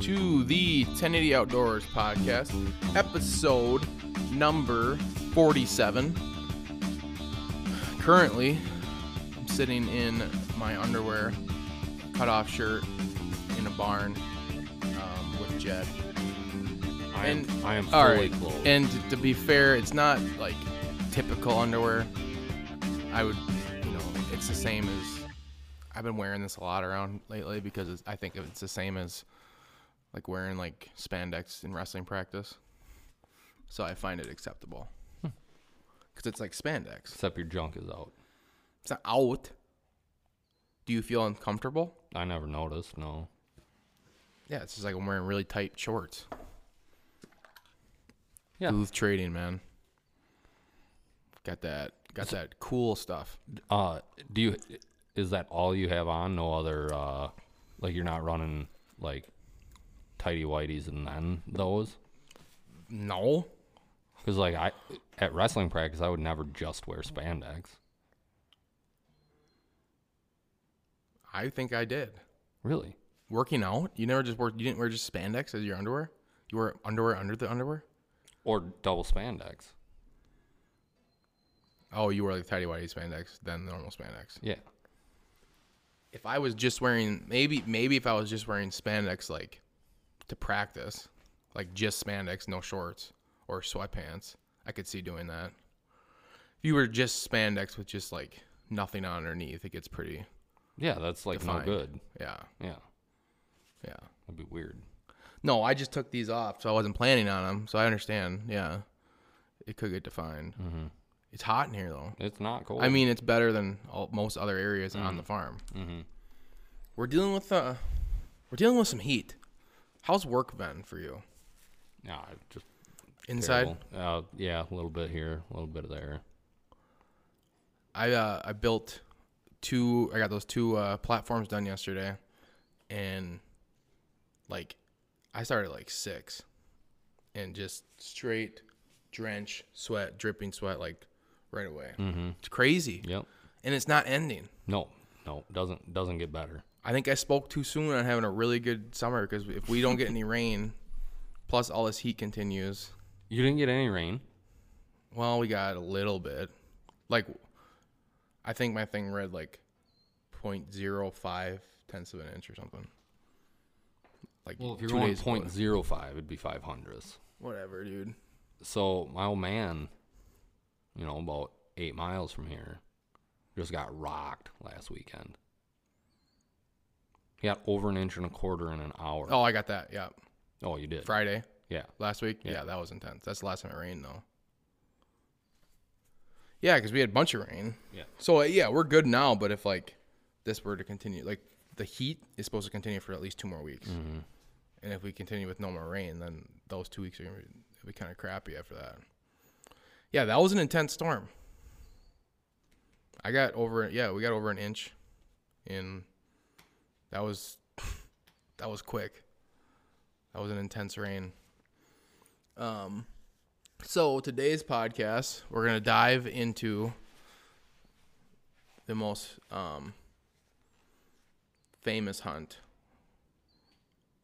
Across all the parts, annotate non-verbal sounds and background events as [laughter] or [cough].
to the 1080 Outdoors podcast, episode number 47. Currently, I'm sitting in my underwear, cut off shirt in a barn um, with Jed. I am, And- I am fully right, clothed. and to be fair, it's not like typical underwear. I would, you know, it's the same as I've been wearing this a lot around lately because it's, I think it's the same as like wearing like spandex in wrestling practice. So I find it acceptable because it's like spandex. Except your junk is out. It's not out. Do you feel uncomfortable? I never noticed. No. Yeah, it's just like I'm wearing really tight shorts. Yeah. Booth trading, man. Got that. Got that cool stuff. Uh, do you? Is that all you have on? No other. Uh, like you're not running like tidy whities and then those. No. Because like I at wrestling practice, I would never just wear spandex. I think I did. Really? Working out? You never just wore you didn't wear just spandex as your underwear? You wore underwear under the underwear? Or double spandex? Oh, you wore like tidy whitey spandex, then the normal spandex. Yeah. If I was just wearing maybe maybe if I was just wearing spandex like to practice, like just spandex, no shorts or sweatpants, I could see doing that. If you were just spandex with just like nothing on underneath, it gets pretty Yeah, that's like defined. no good. Yeah. Yeah, Yeah. that'd be weird. No, I just took these off, so I wasn't planning on them. So I understand. Yeah, it could get defined. Mm-hmm. It's hot in here, though. It's not cold. I mean, it's better than all, most other areas on the farm. Mm-hmm. We're dealing with uh, we're dealing with some heat. How's work been for you? yeah, just Inside. Uh, yeah, a little bit here, a little bit there. I uh, I built two. I got those two uh, platforms done yesterday, and like, I started like six, and just straight drench, sweat, dripping sweat, like right away. Mm-hmm. It's crazy, Yep. and it's not ending. No, no, doesn't doesn't get better. I think I spoke too soon on having a really good summer because if we don't get any rain, plus all this heat continues, You didn't get any rain. well, we got a little bit. Like, I think my thing read like 0.05 tenths of an inch or something. Like Well, if you're two going days ago. point zero five, it'd be five hundredths. whatever, dude. So my old man, you know, about eight miles from here, just got rocked last weekend. He got over an inch and a quarter in an hour. Oh, I got that. Yeah, Oh, you did. Friday Yeah. last week. Yeah. Yeah. that was intense. That's the last time it rained though. Yeah, because we had a bunch of rain. Yeah. So uh, yeah, we're good now. But if like this were to continue, like the heat is supposed to continue for at least two more weeks, Mm-hmm. and if we continue with no more rain, then those two weeks are gonna be, be kind of crappy after that. Yeah, that was an intense storm. I got over. Yeah, we got over an inch, in. That was, that was quick. That was an intense rain. Um, so today's podcast, we're gonna dive into the most um, famous hunt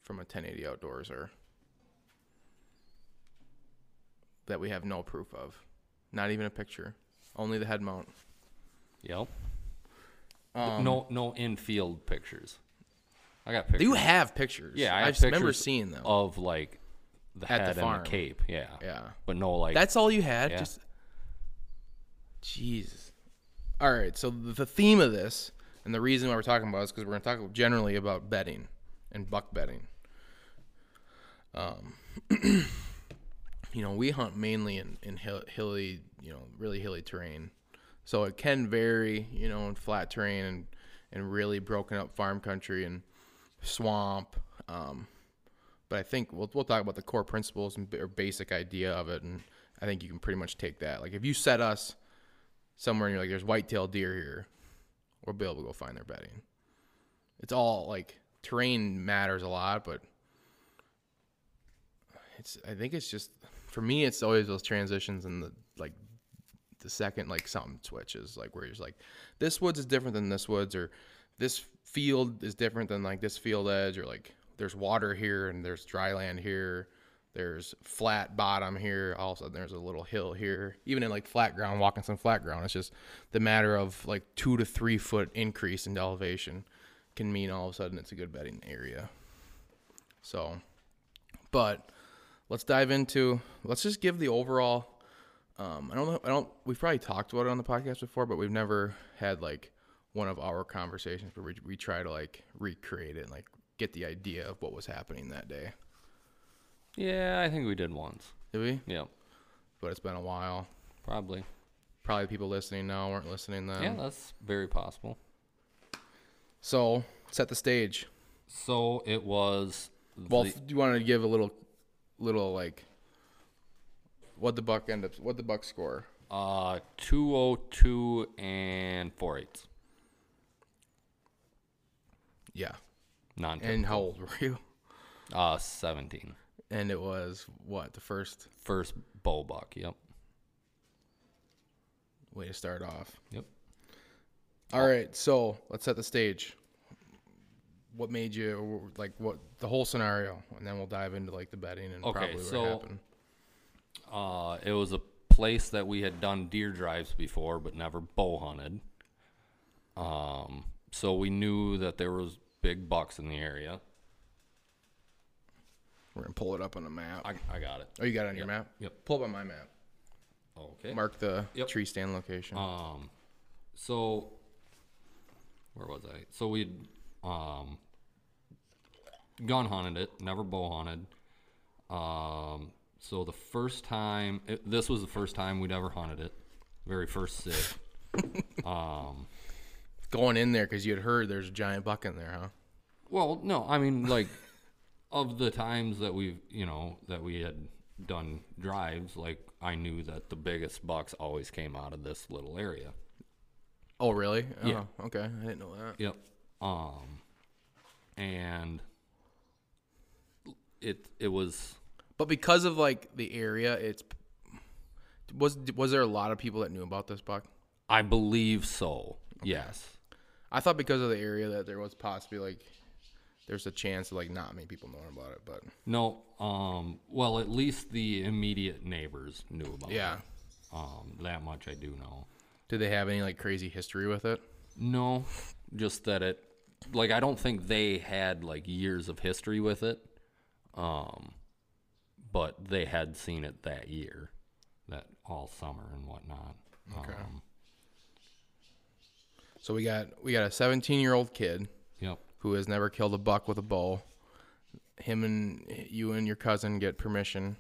from a 1080 outdoorser that we have no proof of, not even a picture, only the head mount. Yep. Um, no, no infield pictures. I got pictures. You have pictures. Yeah, I I have remember seeing them. of like the At the head and farm. the cape. Yeah. Yeah. But no, like That's all you had. Yeah. Just Jesus. All right. So the the theme of this and the reason why we're talking about it is because we're going to talk generally about bedding and buck bedding. Um, [clears throat] you know, we hunt mainly in in hill, hilly, you know, really hilly terrain, so it can vary, you know, in flat terrain and and really broken up farm country and swamp. Um, but I think we'll we'll talk about the core principles and or basic idea of it, and I think you can pretty much take that. Like if you set us somewhere and you're like, "There's white-tailed deer here," we'll be able to go find their bedding. It's all like terrain matters a lot, but it's I think it's just for me it's always those transitions and the like the second like something switches like where you're just like this woods is different than this woods or this field is different than like this field edge or like there's water here and there's dry land here there's flat bottom here all of a sudden there's a little hill here even in like flat ground walking some flat ground it's just the matter of like two to three foot increase in elevation can mean all of a sudden it's a good bedding area so but let's dive into let's just give the overall um, I don't know. I don't. We've probably talked about it on the podcast before, but we've never had like one of our conversations where we, we try to like recreate it and like get the idea of what was happening that day. Yeah, I think we did once. Did we? Yeah, But it's been a while. probably. Probably people listening now weren't listening then. yeah, that's very possible. So set the stage. So it was. Well, the- do you want to give a little, little like, what the buck end up? What the buck score? Uh, 202 and 4 eighths. Yeah. Non And how old were you? Uh, 17. And it was what the first First bow buck. Yep. way to start off. Yep. All right, so let's set the stage. What made you like what the whole scenario, and then we'll dive into like the bedding and Okay, probably so- what happened. Uh, it was a place that we had done deer drives before, but never bow hunted. Um, so we knew that there was big bucks in the area. We're gonna pull it up on the map. I, I got it. oh, you got it on your map? Yep. Pull up on my map. Okay. Mark the Yep. tree stand location. Um, so where was I? So we'd um gun hunted it, never bow hunted. Um, so the first time, it, this was the first time we'd ever hunted it. Very first sit. [laughs] um, Going in there because you had heard there's a giant buck in there, huh? well, no, I mean like [laughs] of the times that we've, you know, that we had done drives, like I knew that the biggest bucks always came out of this little area. Oh, really? Yeah. Oh, okay. I didn't know that. Yep. Um, and it it was But because of like the area, it's was was there a lot of people that knew about this buck? I believe so. Yes. I thought because of the area that there was possibly like there's a chance of like not many people knowing about it, but No. Um. Well, at least the immediate neighbors knew about yeah. it. Yeah. Um. That much I do know. Did they have any like crazy history with it? No, just that it. Like I don't think they had like years of history with it. Um. But they had seen it that year, that all summer and whatnot. Okay. Um, So we got we got a 17 year old kid yep. who has never killed a buck with a bow. Him and you and your cousin get permission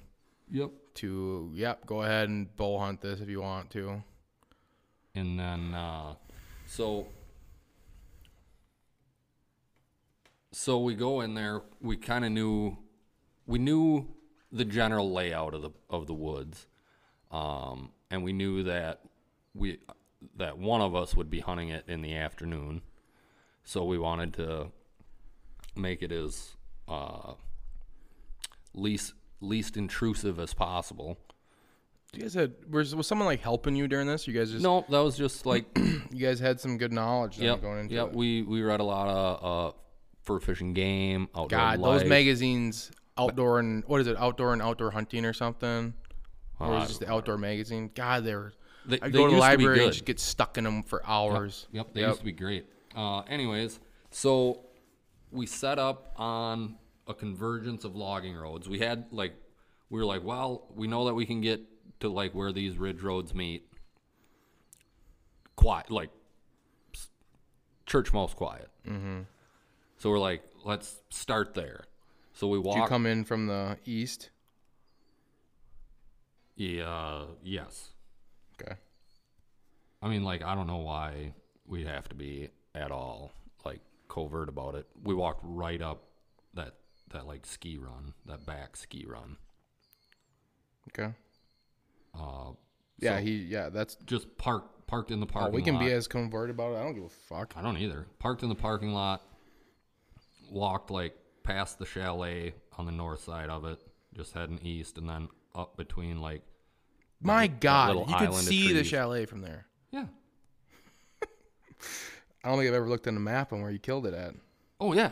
Yep. to yep go ahead and bow hunt this if you want to. and then uh, so so we go in there we kind of knew we knew the general layout of the of the woods um, and we knew that we that one of us would be hunting it in the afternoon so we wanted to make it as uh, least least intrusive as possible You guys had was was someone like helping you during this? You guys just no that was just like [clears throat] you guys had some good knowledge going into yep. it. We we read a lot of uh, fur fishing game, outdoor God, life. those magazines, outdoor and what is it, outdoor and outdoor hunting or something, or Uh, was it just the outdoor magazine? God, they were. They- I go to the library and just get stuck in them for hours. Yep, they used to be great. Uh, anyways, so we set up on a convergence of logging roads. We had like we were like, well, we know that we can get to like where these ridge roads meet. Quiet, like church mouse quiet. Mm-hmm. So we're like, let's start there. So we Did walk. you come in from the east? yeah. Yes. Okay. I mean, like, I don't know why we have to be at all like covert about it. We walked right up that that like ski run, that back ski run. Okay. Uh, Yeah, so he. Yeah, that's. just parked parked in the parking. Oh, we can lot. be as converted about it. I don't give a fuck. I don't either. Parked in the parking lot, walked like past the chalet on the north side of it, just heading east, and then up between like My God, you could see the chalet from there. yeah. [laughs] I don't think I've ever looked on the map on where you killed it at. Oh yeah.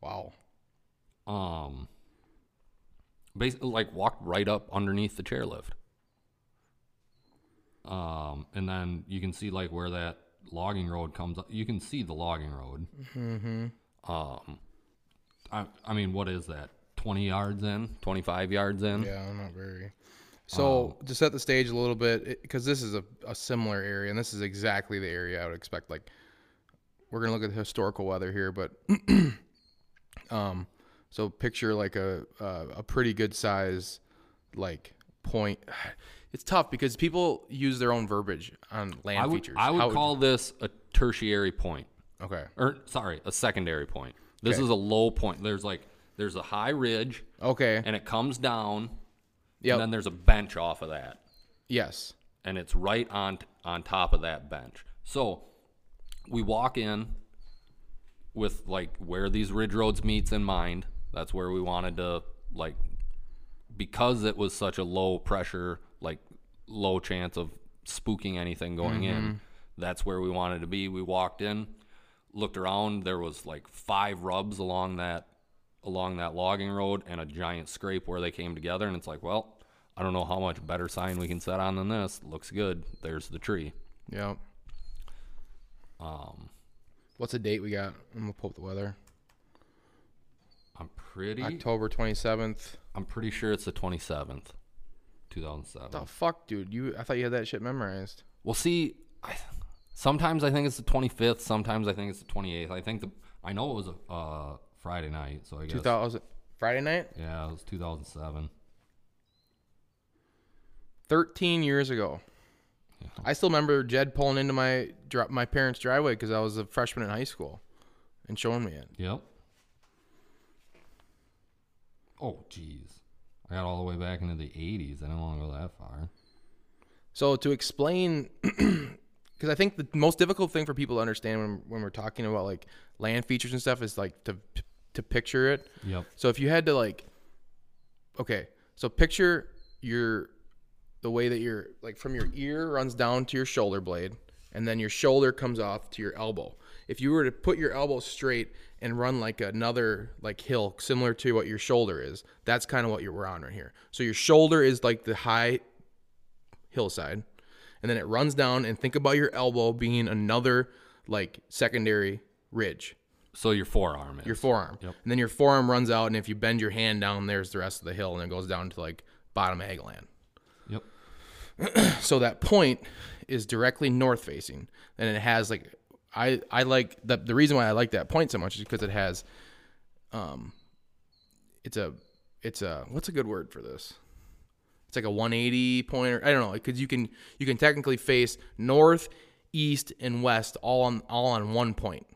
Wow. Um. Basically, like walked right up underneath the chairlift. Um, and then you can see like where that logging road comes up. You can see the logging road. Mm-hmm. Um, I I mean, what is that? Twenty yards in, twenty five yards in. Yeah, I'm not very. So to set the stage a little bit, because this is a, a similar area, and this is exactly the area I would expect. Like, we're gonna look at the historical weather here, but [clears throat] um, so picture like a a, a pretty good size like point. [sighs] It's tough because people use their own verbiage on land I would features. I would How call this a tertiary point. okay, or sorry, a secondary point. This Okay. is a low point. There's like there's a high ridge, okay, and it comes down, yep, and then there's a bench off of that, yes, and it's right on on top of that bench. So we walk in with like where these ridge roads meets in mind. That's where we wanted to like because it was such a low pressure, like low chance of spooking anything going in. Mm-hmm. That's where we wanted to be. We walked in, looked around. There was like five rubs along that along that logging road and a giant scrape where they came together. And it's like, well, I don't know how much better sign we can set on than this. Looks good. There's the tree. yep. Um, What's the date we got? I'm gonna pull up the weather. I'm pretty. October 27th. I'm pretty sure it's the 27th, 2007. The fuck, dude? You? I thought you had that shit memorized. Well, see, I, sometimes I think it's the 25th. Sometimes I think it's the 28th. I think the I know it was a uh, Friday night, so I guess 2000 Friday night. yeah, it was 2007. 13 years ago. I still remember Jed pulling into my my parents' driveway because I was a freshman in high school, and showing me it. Yep. Oh, jeez. I got all the way back into the 80s. I don't want to go that far. So to explain, [clears throat] because I think the most difficult thing for people to understand when when we're talking about like land features and stuff is like to to picture it. Yep. So if you had to like, okay, so picture your the way that your like from your ear runs down to your shoulder blade, and then your shoulder comes off to your elbow. If you were to put your elbow straight and run like another like hill similar to what your shoulder is, that's kind of what you're we're on right here. So your shoulder is like the high hillside, and then it runs down. And think about your elbow being another like secondary ridge So your forearm is. your forearm. Yep. And then your forearm runs out, and if you bend your hand down, there's the rest of the hill, and it goes down to like bottom ag land. Yep. [clears throat] So that point is directly north facing, and it has like I I like the the reason why I like that point so much is because it has, um, it's a it's a what's a good word for this? It's like a 180 pointer. I don't know because you can you can technically face north, east, and west all on all on one point,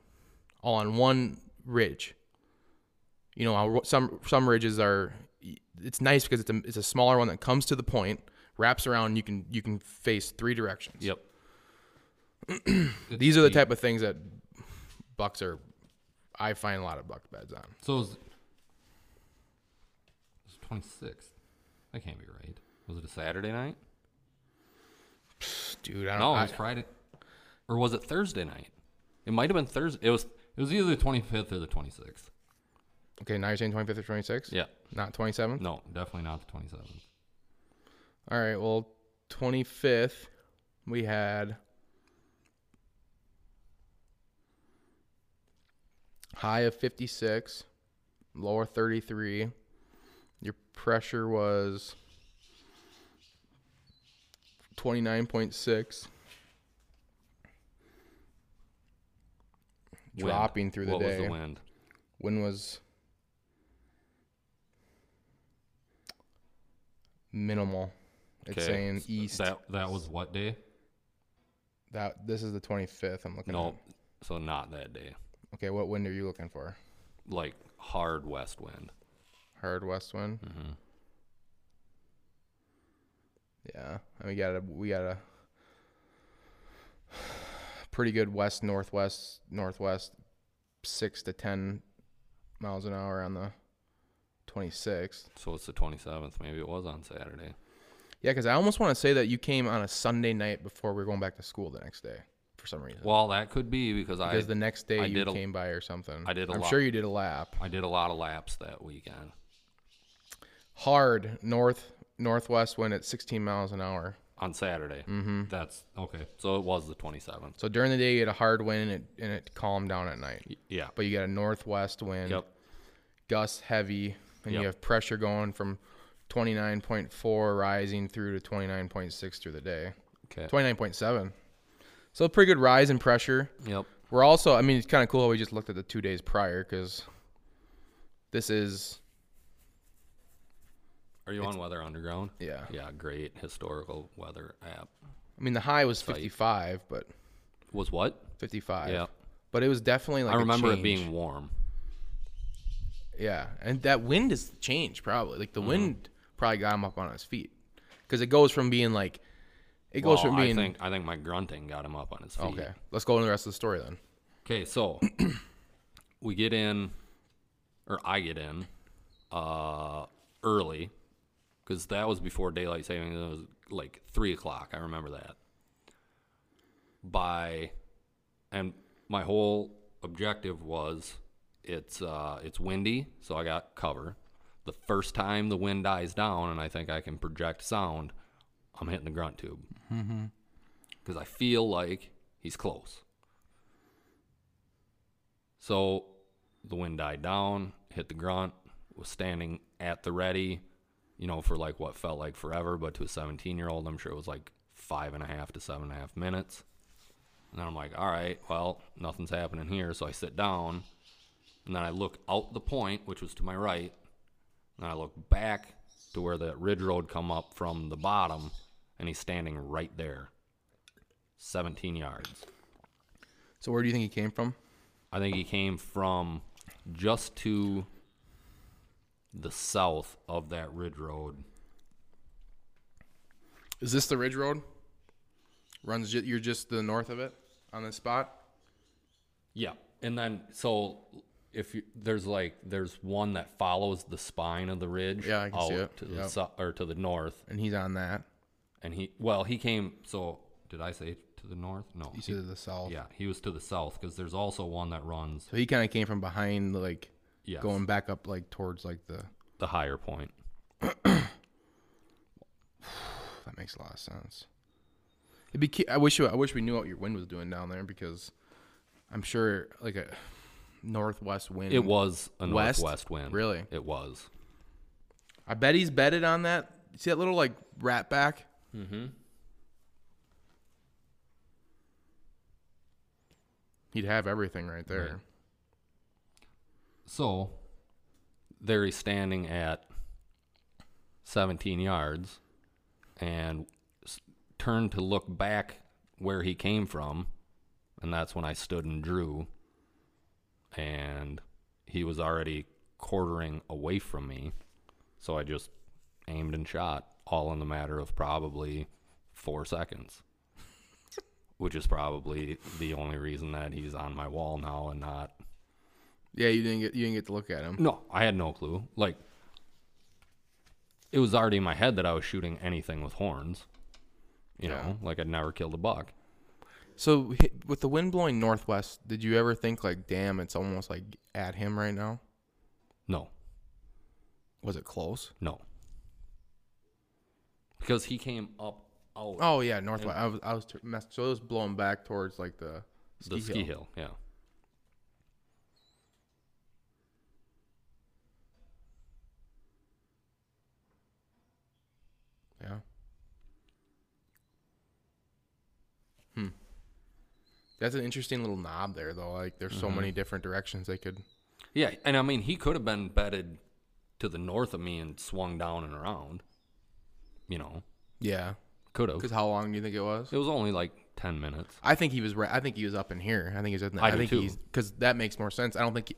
all on one ridge. You know, some some ridges are. It's nice because it's a it's a smaller one that comes to the point, wraps around. And you can you can face three directions. Yep. [clears throat] These are the type of things that bucks are. I find a lot of buck beds on. So it was, it was 26th. That can't be right. Was it a Saturday night? Dude, I don't No, it I- was Friday. Or was it Thursday night? It might have been Thursday. It was it was either the 25th or the 26th. okay, now you're saying 25th or 26th? Yeah. Not 27th? No, definitely not the 27th. All right, well, 25th, we had high of 56, lower 33. Your pressure was 29.6. Wind. Dropping through the what day. was the wind? Wind was minimal. It's Okay, saying east. That that was what day? That this is the 25th. I'm looking No, at. so not that day. Okay, what wind are you looking for? Like hard west wind. Hard west wind. Mm-hmm. Yeah, and we got a we got a pretty good west northwest northwest six to ten miles an hour on the twenty sixth. So it's the 27th. Maybe it was on Saturday. Yeah, because I almost want to say that you came on a Sunday night before we are going back to school the next day for some reason. Well, that could be because I because the next day I you a- came by or something. I did a I'm lot- sure you did a lap. I did a lot of laps that weekend. Hard north northwest wind at 16 miles an hour. On Saturday. Mm-hmm. That's okay. So it was the 27th. So during the day you had a hard wind and it, and it calmed down at night. Yeah. But you got a northwest wind, Yep. gusts heavy, and Yep. you have pressure going from 29.4 rising through to 29.6 through the day. Okay. 29.7. So a pretty good rise in pressure. Yep. We're also, I mean, it's kind of cool how we just looked at the two days prior because this is, Are you on Weather Underground? yeah. Yeah, great historical weather app. I mean, the high was Site. 55, but Was what? 55. Yeah. But it was definitely like I a remember it change. being warm. Yeah, and that wind has changed probably. Like the Mm-hmm. wind probably got him up on his feet because it goes from being like, it goes Well, from being I think I think my grunting got him up on his feet. okay. Let's go into the rest of the story then. Okay, so [clears throat] we get in, or I get in, uh, early, because that was before daylight savings. It was like three o'clock. I remember that. By, and my whole objective was, it's uh, it's windy, so I got cover. The first time the wind dies down, and I think I can project sound, I'm hitting the grunt tube. Because I feel like he's close. So the wind died down, hit the grunt, was standing at the ready, you know, for like what felt like forever, but to a 17 year old, I'm sure it was like five and a half to seven and a half minutes. And then I'm like, all right, well, nothing's happening here. So I sit down, and then I look out the point, which was to my right, and I look back to where the ridge road come up from the bottom, and he's standing right there, 17 yards. So where do you think he came from? I think he came from just to the south of that ridge road. Is this the Ridge Road? Runs ju- you're just the north of it on this spot. Yeah, and then so if you, there's like there's one that follows the spine of the ridge Yeah, I can see it. to the Yep. sou- or to the north, and he's on that. and he well he came. So did I say to the north? No. You he- said to the south. yeah, he was to the south because there's also one that runs So he kind of came from behind, like yes, going back up, like towards like the. the higher point. [sighs] That makes a lot of sense. It'd be. I wish. you- I wish we knew what your wind was doing down there because I'm sure like a northwest wind. It was a West? northwest wind. Really? It was. I bet he's bedded on that. See that little like rat back? Mm-hmm. He'd have everything right there. Right. So there he's standing at 17 yards and turned to look back where he came from. And that's when I stood and drew. And he was already quartering away from me. So I just aimed and shot, all in the matter of probably four seconds. [laughs] Which is probably the only reason that he's on my wall now and not Yeah, you didn't get you didn't get to look at him. no, I had no clue. Like, it was already in my head that I was shooting anything with horns. You Yeah. know, like I'd never killed a buck. So with the wind blowing northwest, did you ever think like, damn, it's almost like at him right now? No, Was it close? no. Because he came up out Oh yeah, northwest. I was I was messed. So it was blowing back towards like the ski the ski hill. hill. Yeah. Yeah. That's an interesting little knob there, though. Like, there's so Mm-hmm. many different directions they could. Yeah, and I mean, he could have been bedded to the north of me and swung down and around. You know, Yeah. could have. Because how long do you think it was? It was only like ten minutes. I think he was. Right, I think he was up in here. I think he's. In the, I I, think too. he's because that makes more sense. I don't think. He,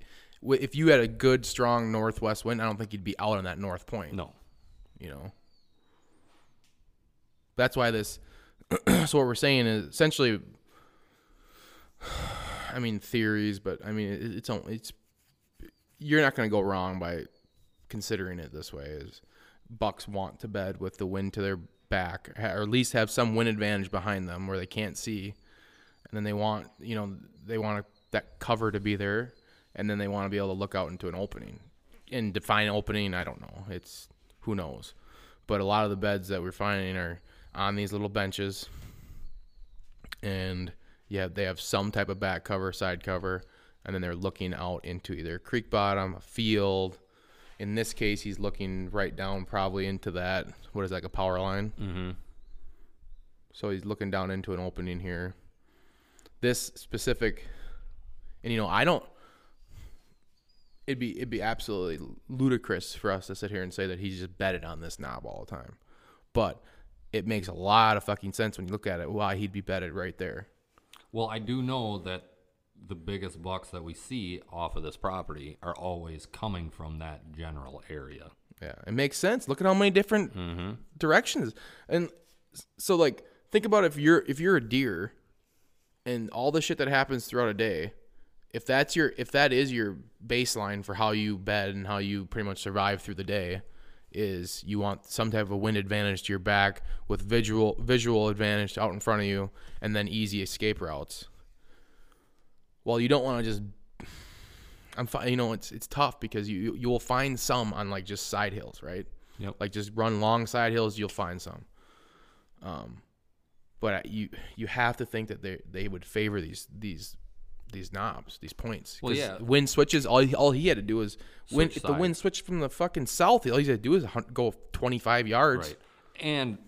if you had a good strong northwest wind, I don't think you'd be out on that north point. No. you know. That's why this. [clears throat] so what we're saying is essentially. I mean theories, but I mean it, it's only it's. You're not going to go wrong by considering it this way. Is Bucks want to bed with the wind to their back, or at least have some wind advantage behind them where they can't see, and then they want you know they want that cover to be there, and then they want to be able to look out into an opening. And define opening, I don't know. It's who knows. But a lot of the beds that we're finding are on these little benches, and yeah, they have some type of back cover, side cover, and then they're looking out into either a creek bottom, a field. In this case, he's looking right down, probably into that. What is that, like a power line? Mm-hmm. So he's looking down into an opening here. This specific, and you know, I don't. It'd be it'd be absolutely ludicrous for us to sit here and say that he's just bedded on this knob all the time, but it makes a lot of fucking sense when you look at it. Why he'd be bedded right there. Well, I do know that the biggest bucks that we see off of this property are always coming from that general area. Yeah, it makes sense. Look at how many different mm-hmm. directions. And so like think about if you're if you're a deer and all the shit that happens throughout a day, if that's your if that is your baseline for how you bed and how you pretty much survive through the day is you want some type of wind advantage to your back with visual visual advantage out in front of you and then easy escape routes. Well, you don't want to just I'm fine. You know, it's it's tough because you you will find some on like just side hills, right? Yep. Like just run long side hills, you'll find some. Um, but you you have to think that they they would favor these these these knobs, these points. Well, yeah. Wind switches. All he, all he had to do was. Switch If the wind switched from the fucking south, all he had to do is go 25 yards. Right. And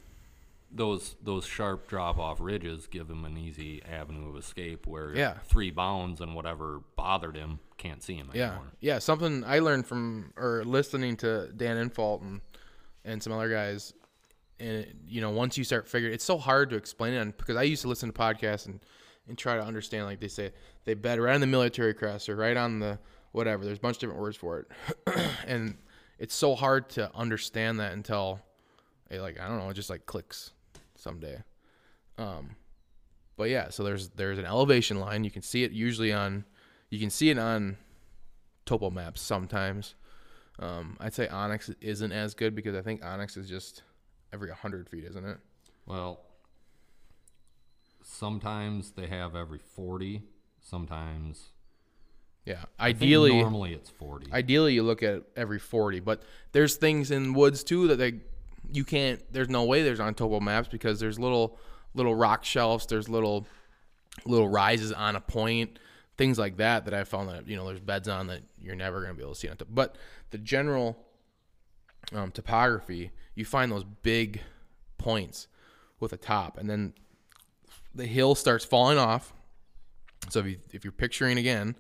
those those sharp drop off ridges give him an easy avenue of escape where Yeah. three bounds and whatever bothered him can't see him Yeah, anymore. yeah. Something I learned from or listening to Dan Infalt and and some other guys, and it, you know, once you start figuring, it's so hard to explain it on, because I used to listen to podcasts and and try to understand. Like they say, they bed right on the military crest or right on the whatever. There's a bunch of different words for it, [clears throat] and it's so hard to understand that until it like I don't know, it just like clicks someday. Um, but yeah, so there's there's an elevation line. You can see it usually on, you can see it on topo maps sometimes. Um, I'd say onX isn't as good because I think onX is just every 100 feet, isn't it? Well, sometimes they have every 40, sometimes Yeah. Ideally, normally it's 40. ideally you look at every 40, but there's things in woods too that they you can't. There's no way there's on topo maps because there's little little rock shelves. There's little little rises on a point, things like that that I found that you know there's beds on that you're never gonna be able to see on top. But the general um, topography, you find those big points with a top, and then the hill starts falling off. So if you if you're picturing again,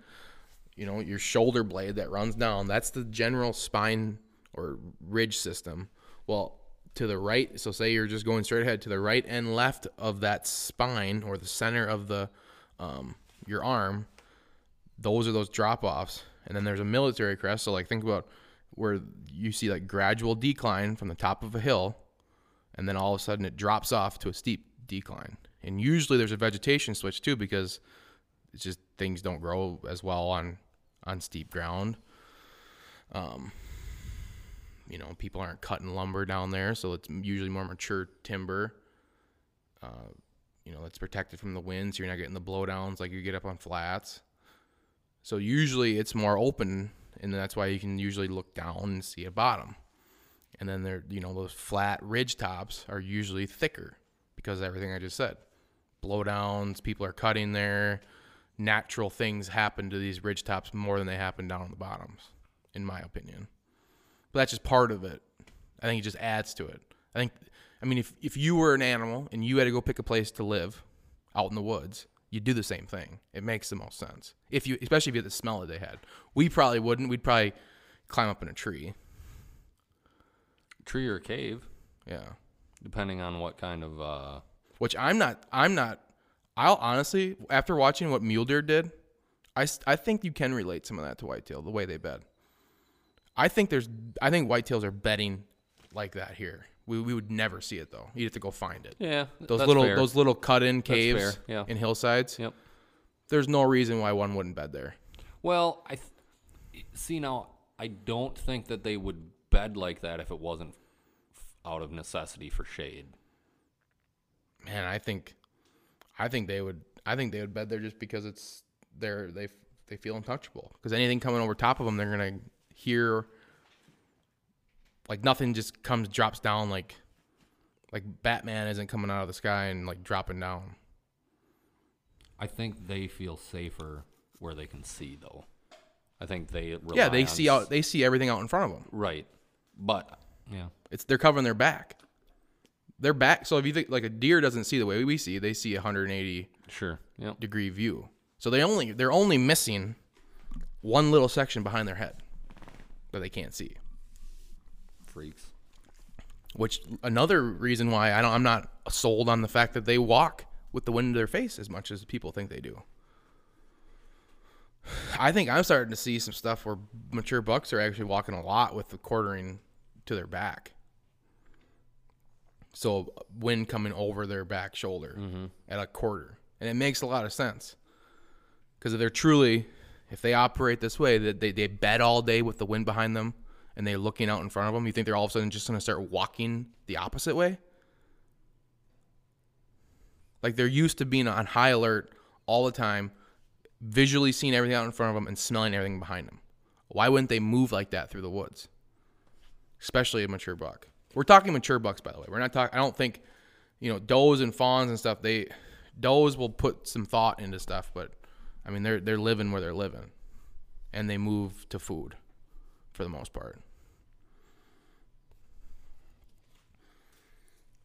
you know your shoulder blade that runs down, that's the general spine or ridge system. Well, to the right, so say you're just going straight ahead to the right and left of that spine or the center of the um, your arm, those are those drop offs. And then there's a military crest. So like think about where you see like gradual decline from the top of a hill, and then all of a sudden it drops off to a steep decline. And usually there's a vegetation switch too because it's just things don't grow as well on on steep ground. Um, you know, people aren't cutting lumber down there, so it's usually more mature timber. Uh, you know, that's protected from the wind, so you're not getting the blowdowns like you get up on flats. So usually it's more open, and that's why you can usually look down and see a bottom. And then there, you know, those flat ridge tops are usually thicker because of everything I just said. Blowdowns, people are cutting there. Natural things happen to these ridge tops more than they happen down on the bottoms, in my opinion. But that's just part of it. I think it just adds to it. I think, I mean, if if you were an animal and you had to go pick a place to live out in the woods, you'd do the same thing. It makes the most sense. If you, especially if you had the smell that they had. We probably wouldn't. We'd probably climb up in a tree. Tree or cave, Yeah. depending on what kind of. Uh, Which I'm not. I'm not. I'll honestly, after watching what mule deer did, I, I think you can relate some of that to whitetail the way they bed. I think there's I think whitetails are bedding like that here. We, we would never see it though. You'd have to go find it. Yeah, Those little fair. those little cut in caves yeah. in hillsides. Yep. There's no reason why one wouldn't bed there. Well, I th- see now. I don't think that they would bed like that if it wasn't f- out of necessity for shade. Man, I think I think they would I think they would bed there just because it's they're they they feel untouchable. Because anything coming over top of them, they're gonna hear like nothing just comes drops down like like Batman isn't coming out of the sky and like dropping down. I think they feel safer where they can see, though. I think they yeah, they see out they see everything out in front of them. right, but yeah, It's they're covering their back. Their back. So if you think like a deer doesn't see the way we see, they see a 180 sure, yep, degree view. So they only they're only missing one little section behind their head that they can't see. freaks. Which another reason why I don't I'm not sold on the fact that they walk with the wind in their face as much as people think they do. I think I'm starting to see some stuff where mature bucks are actually walking a lot with the quartering to their back. So uh, wind coming over their back shoulder mm-hmm. at a quarter. And it makes a lot of sense. Because if they're truly, if they operate this way, that they, they bed all day with the wind behind them and they're looking out in front of them, you think they're all of a sudden just going to start walking the opposite way? Like they're used to being on high alert all the time, visually seeing everything out in front of them and smelling everything behind them. Why wouldn't they move like that through the woods? Especially a mature buck. We're talking mature bucks, by the way. We're not talking. I don't think, you know, does and fawns and stuff. They does will put some thought into stuff, but I mean, they're they're living where they're living, and they move to food, for the most part.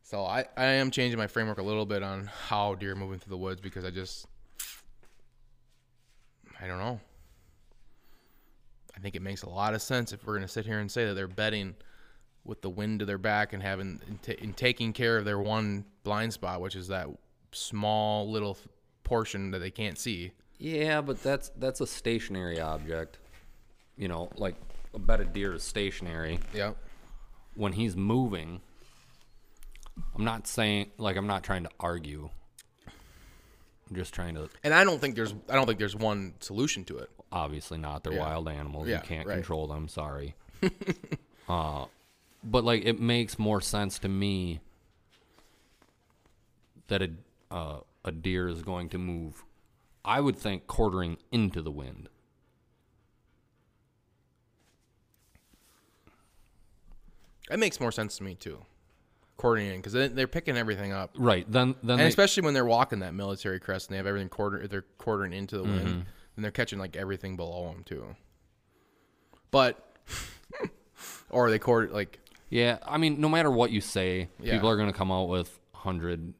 So I, I am changing my framework a little bit on how deer moving through the woods because I just I don't know. I think it makes a lot of sense if we're going to sit here and say that they're bedding with the wind to their back and having and, ta and taking care of their one blind spot, which is that small little portion that they can't see. Yeah, but that's that's a stationary object. You know, like a bedded deer is stationary. Yep. When he's moving, I'm not saying like I'm not trying to argue. I'm just trying to And I don't think there's I don't think there's one solution to it. obviously not they're Yeah. wild animals. Yeah, you can't right. control them, sorry. [laughs] uh but like it makes more sense to me that a uh, a deer is going to move I would think quartering into the wind. It makes more sense to me too. quartering in because they're picking everything up. Right. Then then and they, especially when they're walking that military crest and they have everything quarter they're quartering into the Mm-hmm. wind and they're catching like everything below them too but [laughs] or they quarter like Yeah, I mean, no matter what you say, Yeah. people are going to come out with hundred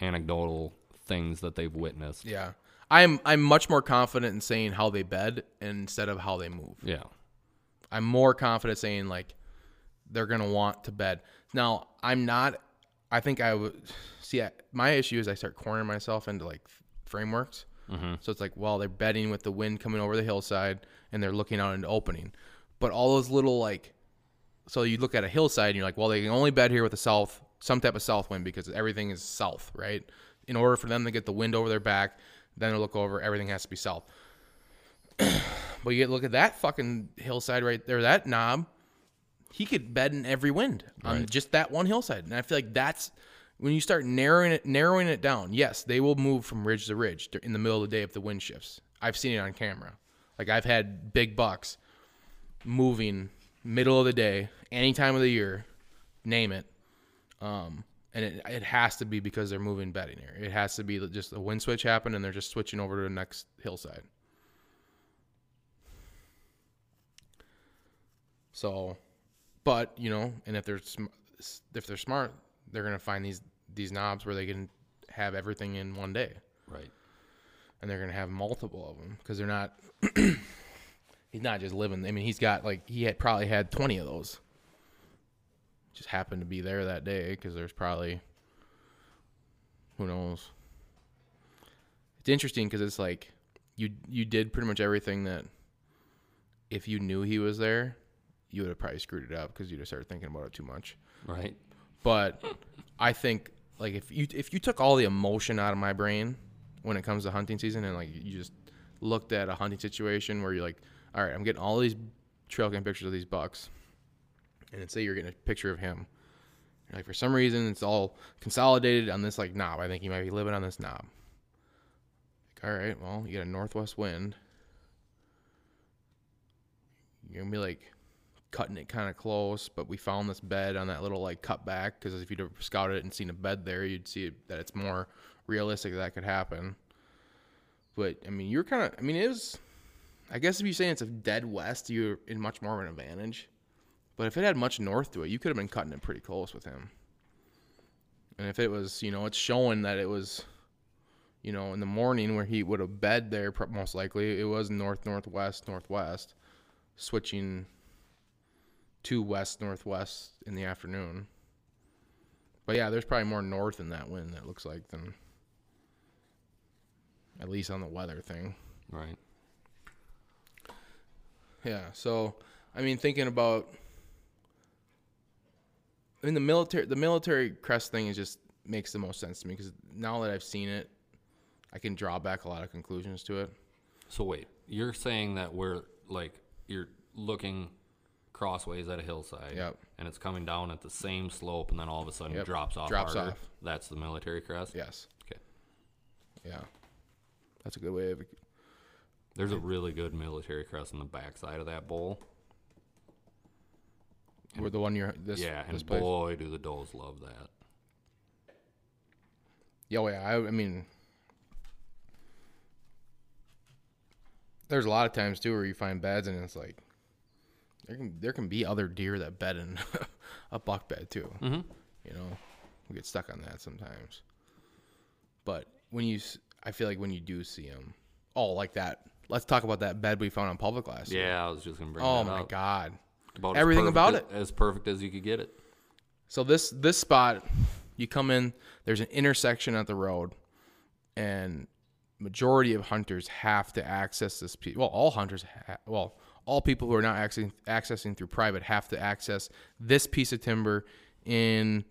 anecdotal things that they've witnessed. yeah. I'm i'm much more confident in saying how they bed instead of how they move. Yeah, i'm more confident saying like they're gonna want to bed. Now i'm not i think i would see I, my issue is i start cornering myself into like frameworks. Mm-hmm. So it's like well they're bedding with the wind coming over the hillside and they're looking out into opening. But all those little like so you look at a hillside and you're like well they can only bed here with a south some type of south wind because everything is south right in order for them to get the wind over their back then they look over everything has to be south [clears throat] but you get look at that fucking hillside right there that knob he could bed in every wind on just that one hillside. And I feel like that's when you start narrowing it narrowing it down. Yes, they will move from ridge to ridge in the middle of the day if the wind shifts. I've seen it on camera. Like I've had big bucks moving middle of the day, any time of the year, name it. Um, and it, it has to be because they're moving bedding here. It has to be just a wind switch happened and they're just switching over to the next hillside. So, but you know, and if they're sm- if they're smart, they're gonna find these these knobs where they can have everything in one day, right. and they're gonna have multiple of them because they're not. He's not just living. I mean, he's got like he had probably had twenty of those. Just happened to be there that day because there's probably who knows. It's interesting because it's like you you did pretty much everything that if you knew he was there, you would have probably screwed it up because you'd have started thinking about it too much. Right. But I think like if you if you took all the emotion out of my brain when it comes to hunting season and like you just looked at a hunting situation where you're like, all right, I'm getting all these trail cam pictures of these bucks, and say you're getting a picture of him. And, like for some reason it's all consolidated on this like knob. I think he might be living on this knob. Like, all right, well you got a northwest wind. You're gonna be like cutting it kind of close, but we found this bed on that little like cut back because if you'd have scouted it and seen a bed there, you'd see that it's more realistic that, that could happen. But I mean, you're kind of, I mean, it was, I guess if you're saying it's a dead west, you're in much more of an advantage. But if it had much north to it, you could have been cutting it pretty close with him. And if it was, you know, it's showing that it was, you know, in the morning where he would have bed there, most likely it was north, northwest, northwest, switching to west northwest in the afternoon. But yeah, there's probably more north in that wind that looks like than at least on the weather thing. Right. Yeah, so I mean thinking about I mean the military the military crest thing is just makes the most sense to me because now that I've seen it, I can draw back a lot of conclusions to it. So wait, you're saying that we're like you're looking crossways at a hillside. Yep. And it's coming down at the same slope, and then all of a sudden Yep. it drops off. Drops harder. off. That's the military crest. Yes. Okay. Yeah. That's a good way of There's a really good military crest on the backside of that bowl. We're the one you're this yeah, this and place. boy, do the does love that. Yeah, well, yeah. I, I mean, there's a lot of times too where you find beds and it's like there can there can be other deer that bed in [laughs] a buck bed too. Mm-hmm. You know, we get stuck on that sometimes. But when you, I feel like when you do see them, oh, like that. Let's talk about that bed we found on public last year. Yeah, I was just gonna bring. It up. Oh my up. god. About Everything about as, as perfect as you could get it. So this this spot, you come in. There's an intersection at the road, and majority of hunters have to access this piece. Well, all hunters, ha- well, all people who are not accessing accessing through private have to access this piece of timber in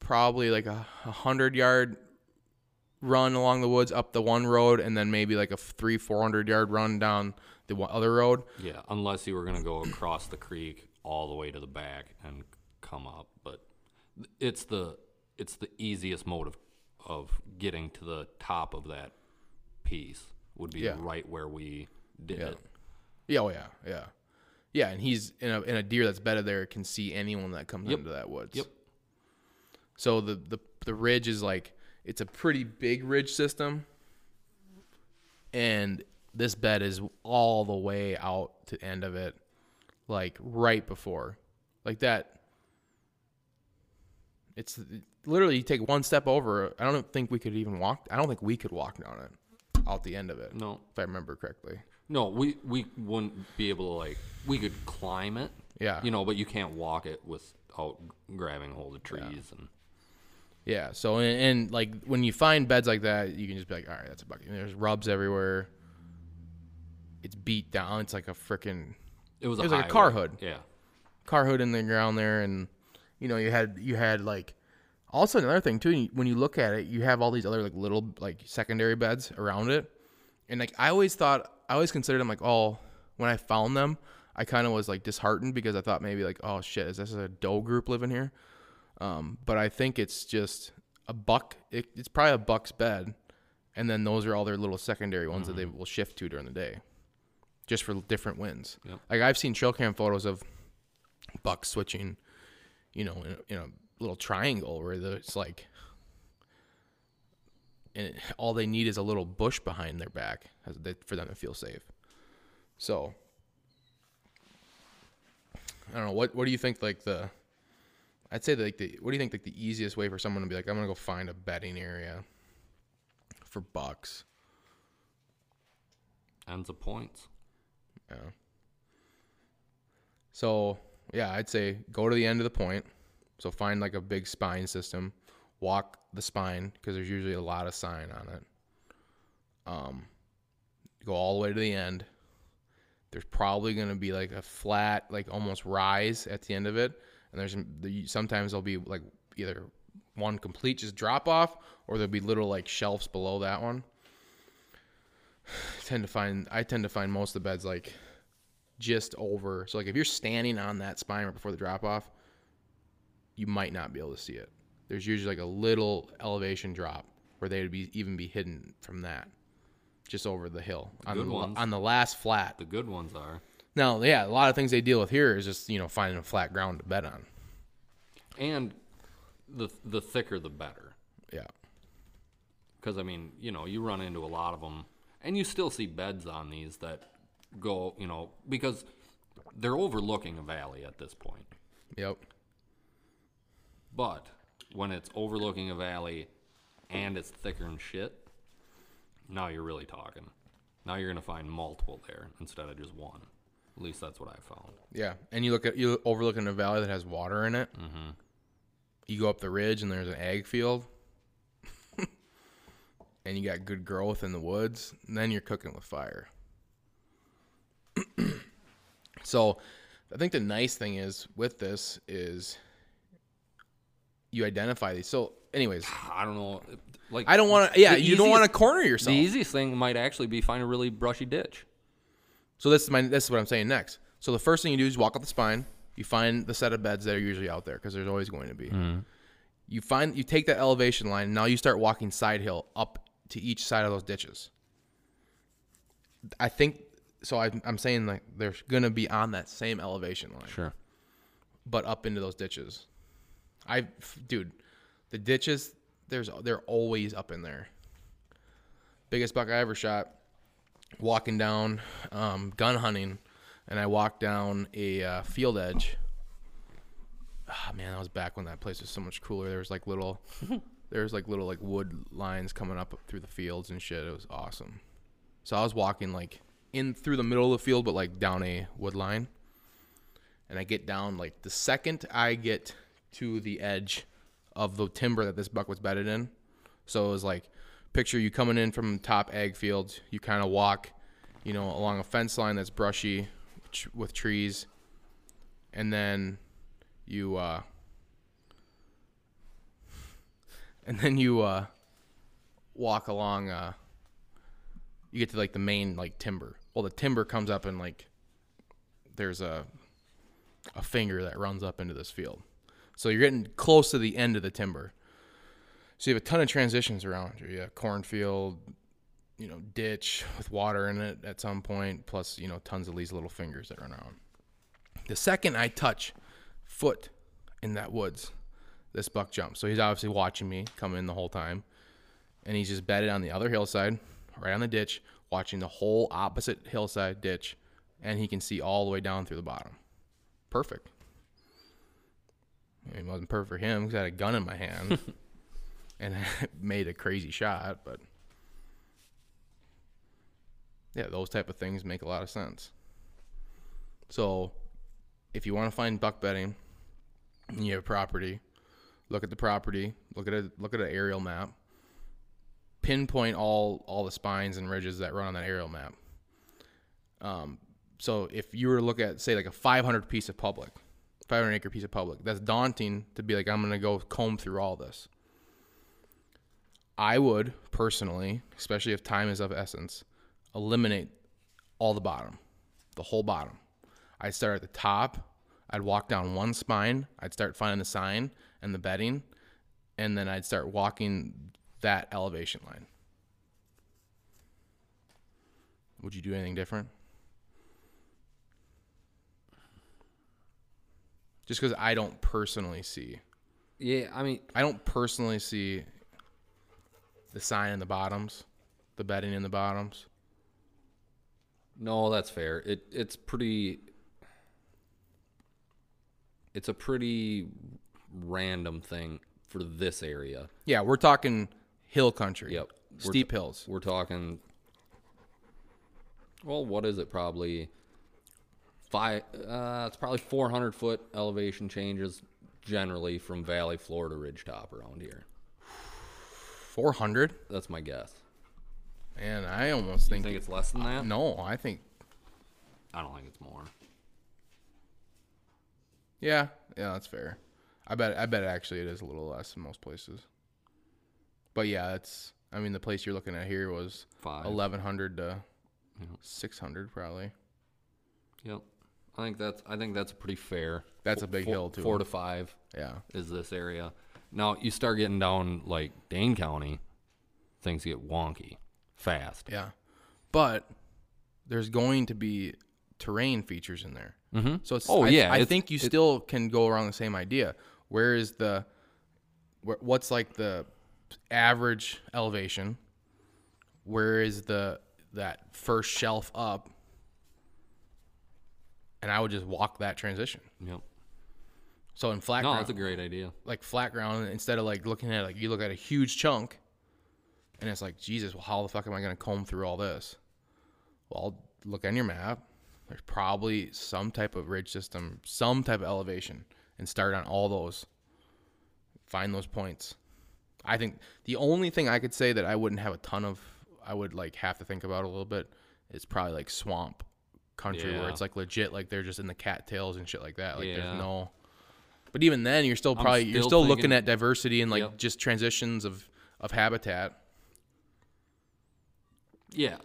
probably like a, a hundred yard run along the woods up the one road, and then maybe like a three four hundred yard run down the other road. Yeah, unless you were gonna go across the creek all the way to the back and come up, but it's the it's the easiest mode of of getting to the top of that piece would be Yeah. right where we did Yeah. it. Yeah, oh yeah, yeah, yeah. And he's in a in a deer that's bedded there can see anyone that comes Yep. into that woods. Yep. So the the the ridge is like it's a pretty big ridge system, and this bed is all the way out to the end of it, like right before, like that. It's literally you take one step over. I don't think we could even walk. I don't think we could walk down it, out the end of it. No. if I remember correctly. No, we we wouldn't be able to like we could climb it. Yeah. You know, but you can't walk it without grabbing hold of trees and Yeah. So and, and like when you find beds like that, you can just be like, all right, that's a bucket. And there's rubs everywhere. It's beat down. It's like a freaking it was, It a was like a car hood. Yeah. car hood in the ground there, and you know you had you had like also another thing too. When you look at it, you have all these other like little like secondary beds around it, and like I always thought, I always considered them like oh, when I found them, I kind of was like disheartened because I thought maybe like oh shit, is this a doe group living here? Um, but I think it's just a buck. It, it's probably a buck's bed, and then those are all their little secondary ones that they will shift to during the day, just for different winds. Yep. Like I've seen trail cam photos of bucks switching, you know, in a, in a little triangle where it's like, and it, all they need is a little bush behind their back they, for them to feel safe. So, I don't know. What what do you think? Like the, I'd say like the what do you think like the easiest way for someone to be like I'm gonna go find a bedding area for bucks. Ends of points. Yeah. So yeah, I'd say go to the end of the point. So find like a big spine system, walk the spine because there's usually a lot of sign on it. Um, go all the way to the end. There's probably going to be like a flat, like almost rise at the end of it, and there's the- sometimes there'll be like either one complete just drop off, or there'll be little like shelves below that one. I [sighs] tend to find I tend to find most of the beds like just over. So like if you're standing on that spine right before the drop off, you might not be able to see it. There's usually like a little elevation drop where they would be even be hidden from that, just over the hill on good the ones. on the last flat. The good ones are. Now, yeah, a lot of things they deal with here is just you know finding a flat ground to bed on. And the the thicker the better. Yeah, Because I mean, you know, you run into a lot of them, and you still see beds on these that go, you know, because they're overlooking a valley at this point. yep, But when it's overlooking a valley and it's thicker than shit, now you're really talking. Now you're gonna find multiple there instead of just one. At least that's what I found. yeah. And you look at you overlooking a valley that has water in it. Mm-hmm. You go up the ridge and there's an ag field, [laughs] and you got good growth in the woods. And then you're cooking with fire. [clears throat] so, I think the nice thing is with this is you identify these. So, anyways, [sighs] I don't know, like I don't want to. Yeah, you don't want to corner yourself. The easiest thing might actually be find a really brushy ditch. So this is my this is what I'm saying next. So the first thing you do is walk up the spine. You find the set of beds that are usually out there because there's always going to be. Mm-hmm. You find you take that elevation line. And Now you start walking side hill up to each side of those ditches. I think so. I, I'm saying like they're gonna be on that same elevation line, Sure. but up into those ditches. I, dude, the ditches. There's they're always up in there. Biggest buck I ever shot walking down um, gun hunting, and I walked down a uh, field edge. Ah man, that was back when that place was so much cooler. There was like little, [laughs] there was like little like wood lines coming up through the fields and shit. It was awesome. So I was walking like in through the middle of the field, but like down a wood line. And I get down like the second I get to the edge of the timber that this buck was bedded in. So it was like picture you coming in from top ag fields. You kind of walk, you know, along a fence line that's brushy with trees, and then you uh, [laughs] and then you uh, walk along. Uh, you get to like the main like timber. Well, the timber comes up and like there's a a finger that runs up into this field. So you're getting close to the end of the timber. So you have a ton of transitions around you. You have cornfield, you know, ditch with water in it at some point, plus, you know, tons of these little fingers that run around. The second I touch foot in that woods, this buck jumps. So he's obviously watching me come in the whole time. And he's just bedded on the other hillside, right on the ditch, watching the whole opposite hillside ditch. And he can see all the way down through the bottom. Perfect. I mean, it wasn't perfect for him because I had a gun in my hand [laughs] and [laughs] made a crazy shot, but yeah, those type of things make a lot of sense. So, if you want to find buck bedding and you have property, look at the property, look at a look at an aerial map, pinpoint all all the spines and ridges that run on that aerial map. Um, so if you were to look at say like a 500 piece of public, 500 acre piece of public, that's daunting to be like I'm gonna go comb through all this. I would personally, especially if time is of essence, eliminate all the bottom, the whole bottom. I'd start at the top. I'd walk down one spine. I'd start finding the sign and the bedding, and then I'd start walking that elevation line. Would you do anything different? Just because I don't personally see, Yeah, I mean, I don't personally see the sign in the bottoms, the bedding in the bottoms. no, that's fair. It it's pretty. It's a pretty random thing for this area. Yeah, we're talking hill country. Yep. We're Steep hills. We're talking. Well, what is it? Probably five. Uh, it's probably 400 foot elevation changes generally from valley floor to ridgetop around here. 400? That's my guess. And I almost You think, think it's less than that? no, I think I don't think it's more. yeah, yeah, that's fair. I bet I bet actually it is a little less in most places. But yeah, it's I mean the place you're looking at here was Five. 1100 to Yeah. 600 probably. Yep. I think that's I think that's pretty fair. That's a big Four- hill, too. Four to five Yeah. is this area. Now you start getting down like Dane County, things get wonky fast. Yeah. But there's going to be terrain features in there. Mm-hmm. So it's Oh, I, yeah, I it's- think you still can go around the same idea. Where is the what's like the average elevation? Where is the that first shelf up? And I would just walk that transition. Yep. So in flat No, ground, that's a great idea. like flat ground instead of like looking at like you look at a huge chunk and it's like jesus well how the fuck am i going to comb through all this? Well look on your map. There's probably some type of ridge system some type of elevation and start on all those. Find those points. I think the only thing i could say that i wouldn't have a ton of i would like have to think about a little bit is probably like swamp country where it's like legit like they're just in the cattails and shit like that. Like Yeah. there's no but even then, you're still probably you're still still looking at diversity and like Yep. just transitions of of habitat. Yeah.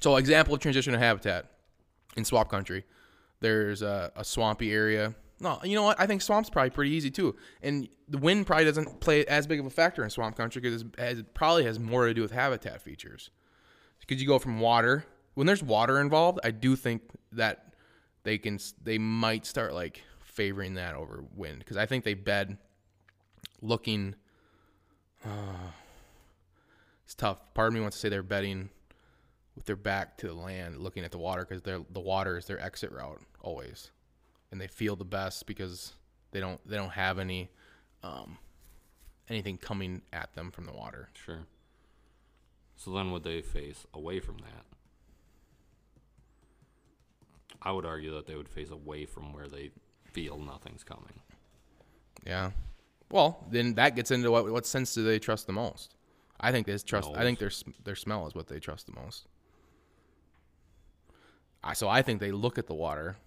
So, example of transition of habitat in swamp country, there's a, a swampy area. No, you know what? I think swamp's probably pretty easy too, and the wind probably doesn't play as big of a factor in swamp country because it probably has more to do with habitat features. Because you go from water when there's water involved, I do think that they can they might start like favoring that over wind because I think they bed looking. Uh, it's tough. Part of me wants to say they're bedding with their back to the land, looking at the water because the water is their exit route always, and they feel the best because they don't they don't have any um, anything coming at them from the water. Sure. So then would they face away from that? I would argue that they would face away from where they feel nothing's coming. Yeah. Well, then that gets into what what sense do they trust the most? I think they trust. I think their their smell is what they trust the most. I, so I think they look at the water,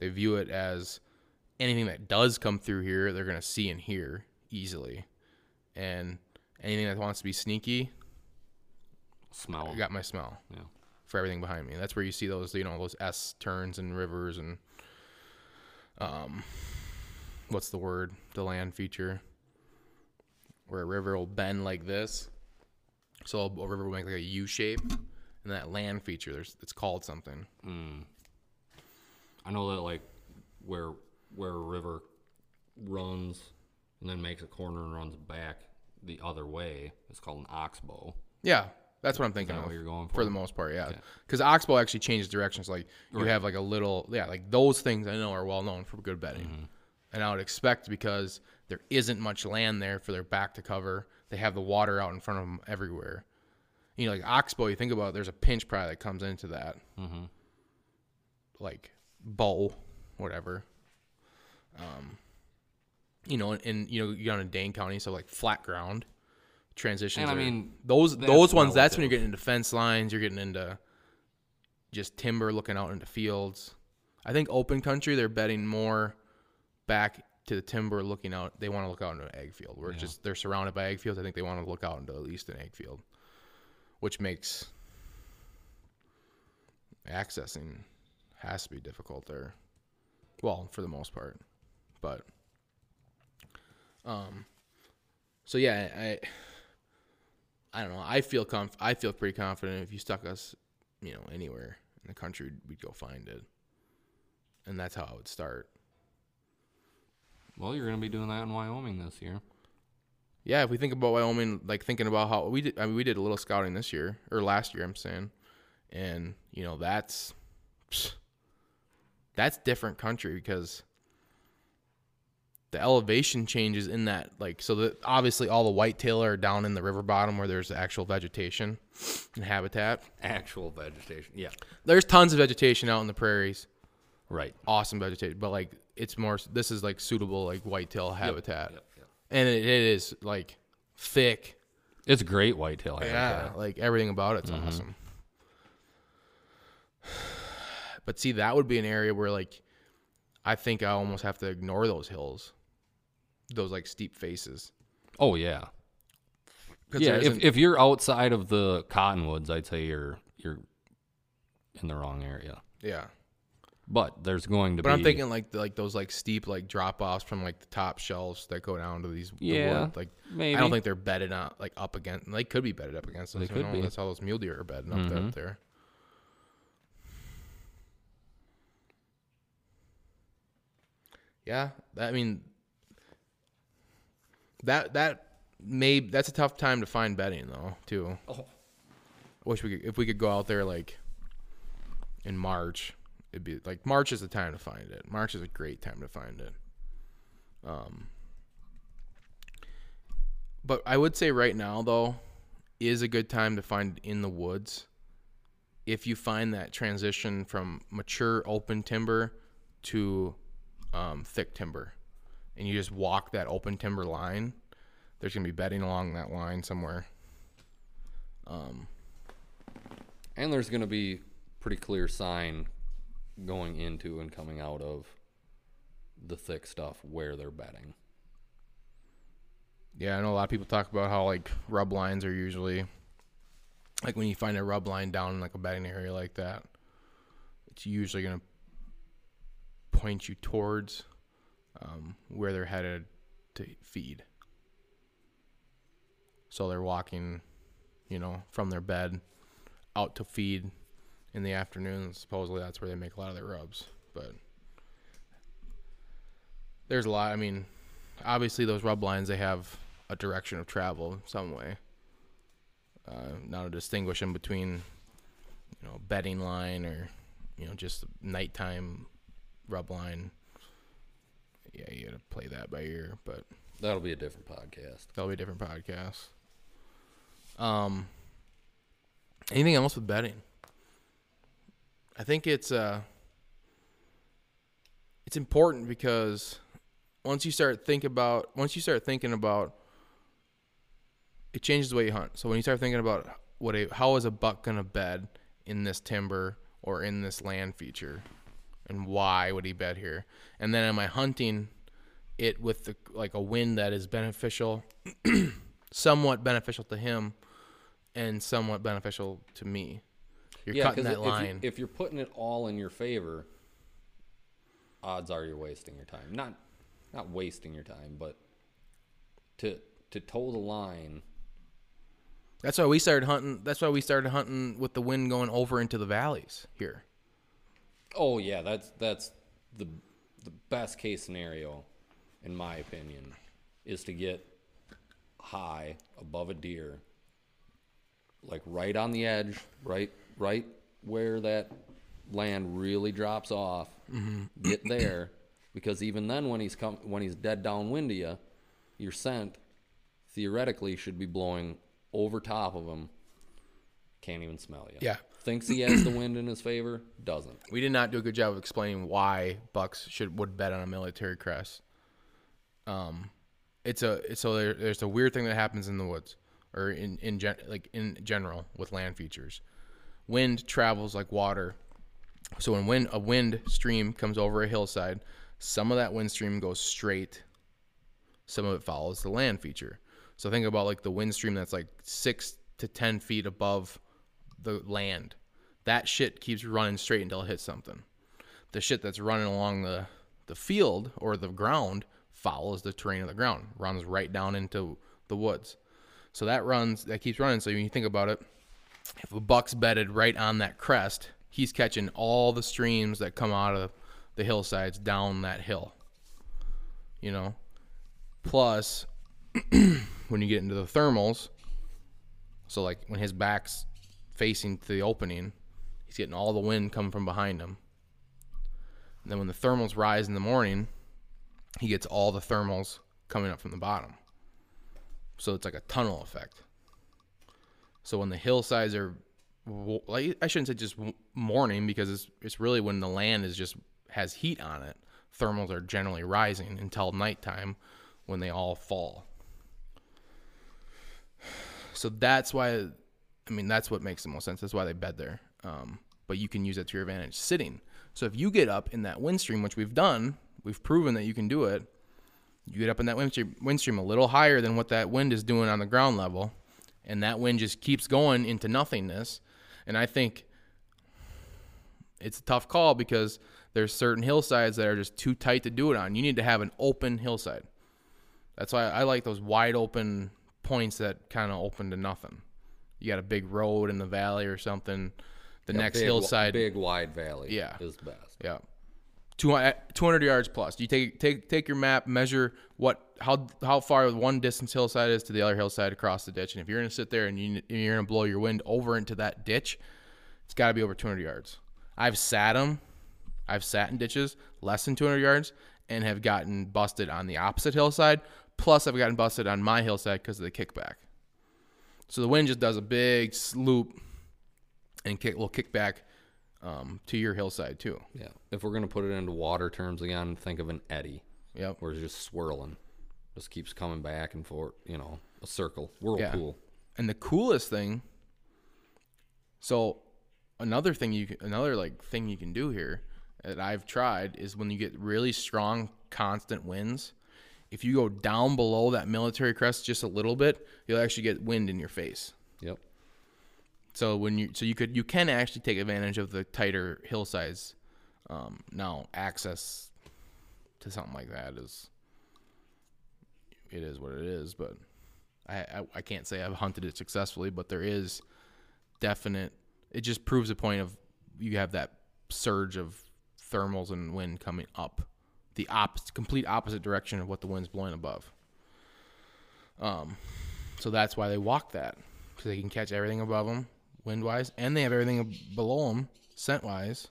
they view it as anything that does come through here, they're gonna see and hear easily, and anything that wants to be sneaky, Smell. I got my smell yeah. for everything behind me. That's where you see those, you know, those S turns and rivers and um, what's the word? The land feature, where a river will bend like this. So a river will make like a U shape, and that land feature, there's it's called something. I know that like where where a river runs and then makes a corner and runs back the other way, it's called an oxbow. Yeah, that's what I'm thinking of. what you're going for for? the most part, yeah. Because oxbow actually changes directions. Like you have like a little, yeah, like those things I know are well known for good bedding, Mm-hmm. and I would expect because there isn't much land there for their back to cover, they have the water out in front of them everywhere. You know, like oxbow, you think about, it, there's a pinch probably that comes into that, Mm-hmm. like bow, whatever. Um, you know, and, and you know, you go in Dane County, so like flat ground transitions. And I mean, those those ones. That's when you're getting into fence lines. You're getting into just timber, looking out into fields. I think open country, they're bedding more back to the timber, looking out. They want to look out into an ag field. Where it's just they're surrounded by ag fields. I think they want to look out into at least an ag field, which makes accessing has to be difficult there. Well, for the most part, but um, so yeah, I I don't know. I feel conf- I feel pretty confident if you stuck us, you know, anywhere in the country, we'd go find it, and that's how I would start. Well, you're going to be doing that in Wyoming this year. Yeah, if we think about Wyoming, like thinking about how we did, I mean, we did a little scouting this year or last year, I'm saying, and you know that's psh, that's different country because the elevation changes in that like so that obviously all the whitetail are down in the river bottom where there's actual vegetation and habitat. Actual vegetation. Yeah. There's tons of vegetation out in the prairies, Right. awesome vegetation, but like it's more this is like suitable like whitetail habitat, Yep, yep. and it, it is like thick It's great whitetail habitat Yeah, like everything about it's Mm-hmm. awesome. [sighs] But see, that would be an area where like I think I almost have to ignore those hills, those like steep faces. Oh yeah, Yeah, if, if you're outside of the cottonwoods, I'd say you're you're in the wrong area. yeah. But there's going to be But be I'm thinking like like those like steep like drop offs from like the top shelves that go down to these. the Yeah, wood. like maybe. I don't think they're bedded on like up against. They could be bedded up against. Us, They could knows? be. Mm-hmm. That's how those mule deer are bedding up up there. Yeah, that, I mean that that may that's a tough time to find bedding though too. Oh. Wish we could if we could go out there like in March. It'd be like March is the time to find it. March is a great time to find it. Um, but I would say right now though is a good time to find in the woods. If you find that transition from mature open timber to um, thick timber, and you just walk that open timber line, there's gonna be bedding along that line somewhere. Um, and there's going to be pretty clear sign going into and coming out of the thick stuff where they're bedding. Yeah, I know a lot of people talk about how like rub lines are usually like when you find a rub line down in like a bedding area like that, it's usually gonna point you towards um, where they're headed to feed. So they're walking, you know, from their bed out to feed in the afternoon. Supposedly that's where they make a lot of their rubs, but there's a lot. I mean, obviously those rub lines they have a direction of travel some way. Uh, now to distinguish them between, you know, bedding line or, you know, just nighttime rub line. Yeah, you gotta play that by ear, but That'll be a different podcast. that'll be a different podcast. Um, anything else with bedding? I think it's uh, it's important because once you start think about once you start thinking about it changes the way you hunt. So when you start thinking about what a how is a buck gonna bed in this timber or in this land feature, and why would he bed here? And then am I hunting it with the like a wind that is beneficial, [clears throat] somewhat beneficial to him, and somewhat beneficial to me? You're yeah, cutting that if, line. You, if you're putting it all in your favor, odds are you're wasting your time. Not not wasting your time, but to to toe the line. That's why we started hunting. That's why we started hunting with the wind going over into the valleys here. Oh yeah, that's that's the the best case scenario, in my opinion, is to get high above a deer, like right on the edge, right right where that land really drops off. Mm-hmm. Get there, because even then, when he's come when he's dead downwind of you, your scent theoretically should be blowing over top of him. Can't even smell you. Yeah. Thinks he has the wind in his favor, doesn't. We did not do a good job of explaining why bucks should would bed on a military crest. Um, it's a it's, so there, there's a weird thing that happens in the woods or in in gen, like in general with land features. Wind travels like water. So when wind a wind stream comes over a hillside, some of that wind stream goes straight. Some of it follows the land feature. So think about like the wind stream that's like six to ten feet above the land. That shit keeps running straight until it hits something. The shit that's running along the the field or the ground follows the terrain of the ground, runs right down into the woods. So that runs, that keeps running. So when you think about it, if a buck's bedded right on that crest, he's catching all the streams that come out of the hillsides down that hill. You know, plus [clears throat] when you get into the thermals, so like when his back's facing to the opening, he's getting all the wind coming from behind him. And then when the thermals rise in the morning, he gets all the thermals coming up from the bottom. So it's like a tunnel effect. So when the hillsides are, like I shouldn't say just morning because it's it's really when the land is just has heat on it. Thermals are generally rising until nighttime when they all fall. So that's why, I mean, that's what makes the most sense. That's why they bed there. Um, but you can use it to your advantage sitting. So if you get up in that wind stream, which we've done, we've proven that you can do it. You get up in that wind stream, wind stream a little higher than what that wind is doing on the ground level, and that wind just keeps going into nothingness. And I think it's a tough call because there's certain hillsides that are just too tight to do it on. You need to have an open hillside. That's why I like those wide open points that kind of open to nothing. You got a big road in the valley or something. The next Big, hillside, big wide valley. Yeah. is best. yeah, Two- uh, 200 yards plus. You take take take your map, measure what how how far one distance hillside is to the other hillside across the ditch, and if you're gonna sit there and, you, and you're gonna blow your wind over into that ditch, it's got to be over 200 yards. I've sat them, I've sat in ditches less than 200 yards, and have gotten busted on the opposite hillside. Plus, I've gotten busted on my hillside because of the kickback. So the wind just does a big loop and kick will kick back um, to your hillside too. Yeah. If we're gonna put it into water terms again, think of an eddy Yep. where it's just swirling, just keeps coming back and forth. You know, a circle, whirlpool. Yeah. And the coolest thing, so another thing you can, another like thing you can do here that I've tried is when you get really strong constant winds, if you go down below that military crest just a little bit, you'll actually get wind in your face. Yep. So when you so you could you can actually take advantage of the tighter hillsides. Um, now access to something like that is it is what it is, but I, I I can't say I've hunted it successfully, but there is definite. It just proves a point of you have that surge of thermals and wind coming up, the opposite, complete opposite direction of what the wind's blowing above. Um, so that's why they walk that because they can catch everything above them wind wise, and they have everything below them scent wise.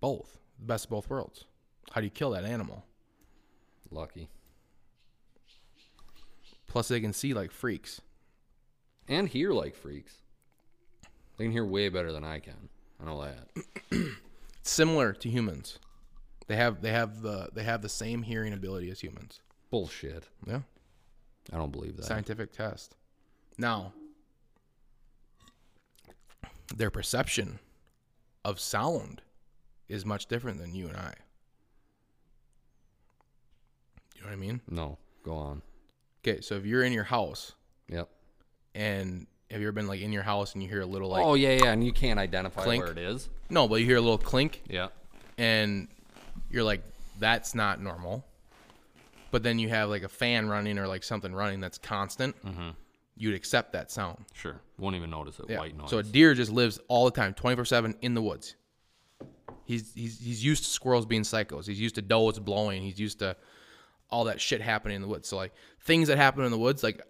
Both the best of both worlds. How do you kill that animal? Lucky. Plus, they can see like freaks. And hear like freaks. They can hear way better than I can. I know that. [clears throat] Similar to humans, they have they have the they have the same hearing ability as humans. Bullshit. Yeah, I don't believe that. scientific test. Now, their perception of sound is much different than you and I. You know what I mean? No. Go on. Okay, so if you're in your house Yep. and have you ever been like in your house and you hear a little like oh yeah, yeah, and you can't identify clink. where it is. no, but you hear a little clink Yeah. and you're like that's not normal. But then you have like a fan running or like something running that's constant. Mm-hmm. You'd accept that sound. Sure. Won't even notice it. Yeah. White noise. So a deer just lives all the time, 24/7 in the woods. He's he's he's used to squirrels being psychos. He's used to does blowing. He's used to all that shit happening in the woods. So like things that happen in the woods, like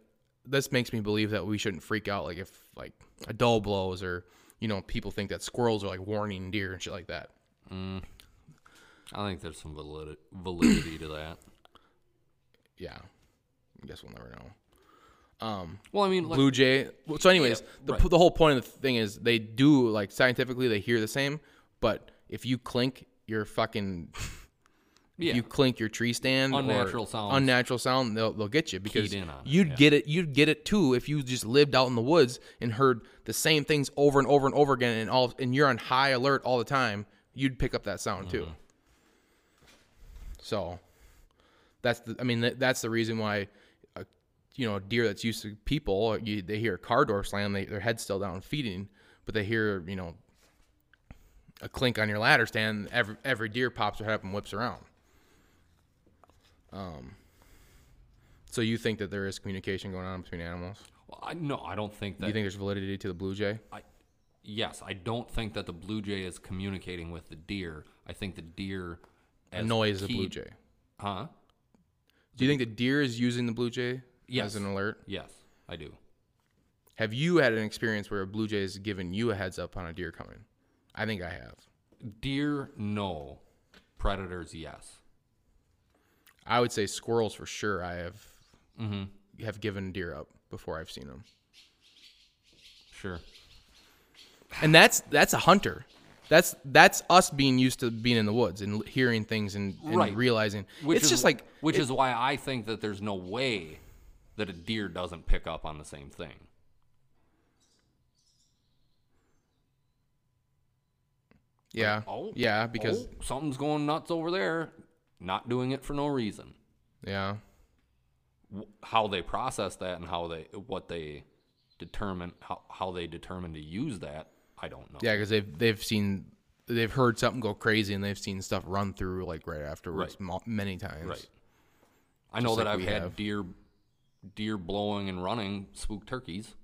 this makes me believe that we shouldn't freak out. Like if like a doe blows or you know people think that squirrels are like warning deer and shit like that. Mm. I think there's some validity, validity to that. [clears throat] Yeah, I guess we'll never know. Well, I mean, like, Blue Jay. well, So, anyways, the, right. the whole point of the thing is they do like scientifically they hear the same, but if you clink your fucking yeah. if you clink your tree stand or Unnatural sounds. unnatural sound they'll, they'll get you because on it, you'd yeah. get it you'd get it too if you just lived out in the woods and heard the same things over and over and over again and all and you're on high alert all the time you'd pick up that sound too Mm-hmm. So that's the i mean that, that's the reason why a, you know a deer that's used to people you, they hear a car door slam they, their head's still down feeding but they hear you know a clink on your ladder stand every every deer pops their head up and whips around um so you think that there is communication going on between animals Well, I, no, I don't think do that. you think there's validity to the blue jay I, yes, I don't think that the blue jay is communicating with the deer. I think the deer annoys the blue jay Huh? do you think the deer is using the blue jay Yes. as an alert Yes, I do. have you had an experience where a blue jay has given you a heads up on a deer coming i think i have Deer, no. Predators, yes. I would say squirrels for sure. I have Mm-hmm. have given deer up before I've seen them, Sure. and that's that's a hunter. That's that's us being used to being in the woods and hearing things and, and right. realizing. Which it's is, just like which it, is why I think that there's no way that a deer doesn't pick up on the same thing. Yeah. Like, oh, yeah, because oh, something's going nuts over there, not doing it for no reason. Yeah. How they process that and how they what they determine how, how they determine to use that I don't know. Yeah, because they've they've seen they've heard something go crazy and they've seen stuff run through like right afterwards Right. mo- many times. Right. I know Just that like I've had have. deer deer blowing and running spook turkeys.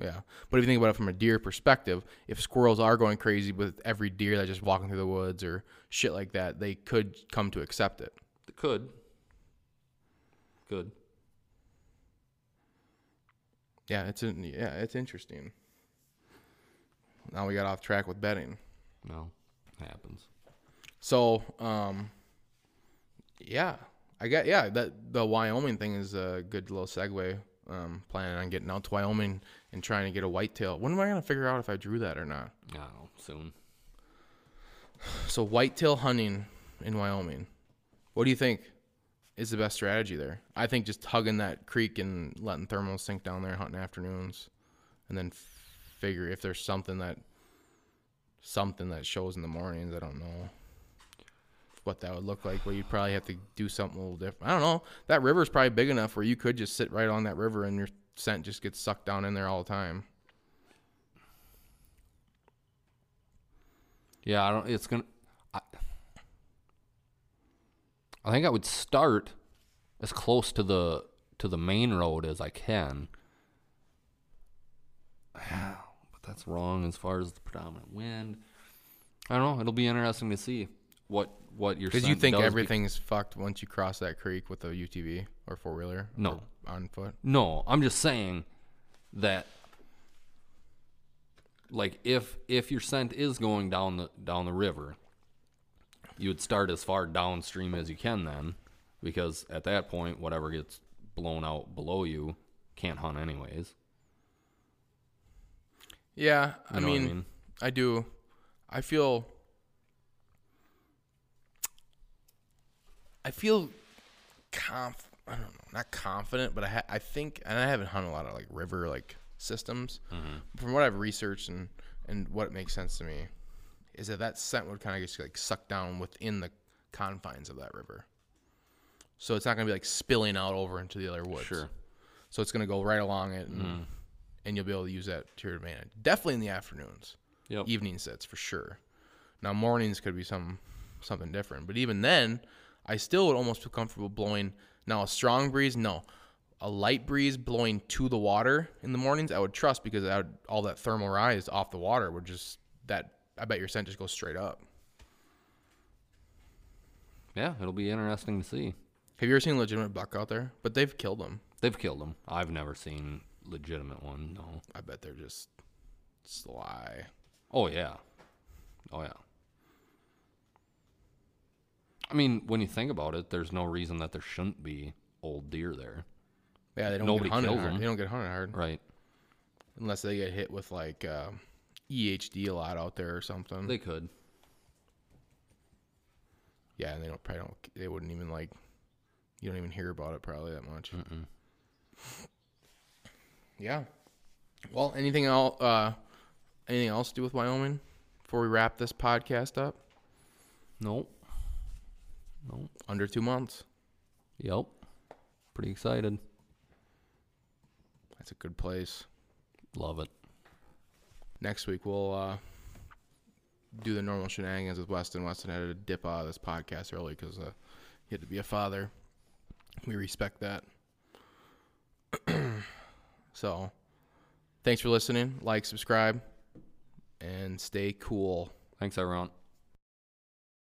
Yeah, but if you think about it from a deer perspective, if squirrels are going crazy with every deer that's just walking through the woods or shit like that, they could come to accept it. They could. Could. Yeah, it's in, yeah, it's interesting. Now we got off track with bedding. No. Happens. So, um, yeah, I got yeah that the Wyoming thing is a good little segue. Um, planning on getting out to Wyoming and trying to get a whitetail. When am I gonna figure out if I drew that or not? I know, soon. So whitetail hunting in Wyoming. What do you think is the best strategy there? I think just hugging that creek and letting thermals sink down there, hunting afternoons, and then figure if there's something that something that shows in the mornings. I don't know what that would look like. Well, you'd probably have to do something a little different. I don't know. That river's probably big enough where you could just sit right on that river and your scent just gets sucked down in there all the time. Yeah, I don't. It's gonna. I, I think I would start as close to the to the main road as I can. [sighs] That's wrong as far as the predominant wind. I don't know. It'll be interesting to see what what your Because you think does be- everything's fucked once you cross that creek with a UTV or four wheeler. No. on foot. No, I'm just saying that like if if your scent is going down the down the river, you would start as far downstream as you can then because at that point whatever gets blown out below you can't hunt anyways. Yeah, I what I mean, mean? I do. I feel. I feel conf. I don't know, not confident, but I ha- I think, and I haven't hunted a lot of like river like systems. Mm-hmm. From what I've researched and and what makes sense to me, is that that scent would kind of just like suck down within the confines of that river. So it's not gonna be like spilling out over into the other woods. Sure. So it's gonna go right along it, and, and you'll be able to use that to your advantage. Definitely in the afternoons, Yep. evening sets for sure. Now mornings could be some something different, but even then, I still would almost feel comfortable blowing. Now a strong breeze, no, a light breeze blowing to the water in the mornings, I would trust because I would, all that thermal rise off the water would just that. I bet your scent just goes straight up. Yeah, it'll be interesting to see. Have you ever seen a legitimate buck out there? But they've killed them. They've killed them. I've never seen legitimate one. No. I bet they're just sly. Oh yeah. Oh yeah. I mean, when you think about it, there's no reason that there shouldn't be old deer there, Yeah, they don't Nobody get hunted kills hard. them. They don't get hunted hard right? unless they get hit with like uh, EHD a lot out there or something. They could. yeah, and they don't probably don't. They wouldn't even like. You don't even hear about it probably that much. Yeah. Well, anything else? Uh, anything else to do with Wyoming before we wrap this podcast up? Nope. Nope. Under two months. Yep. Pretty excited. That's a good place. Love it. Next week we'll uh, do the normal shenanigans with Weston. Weston had to dip out of this podcast early because uh, he had to be a father. We respect that. [clears throat] so, thanks for listening. Like, subscribe, and stay cool. Thanks, everyone.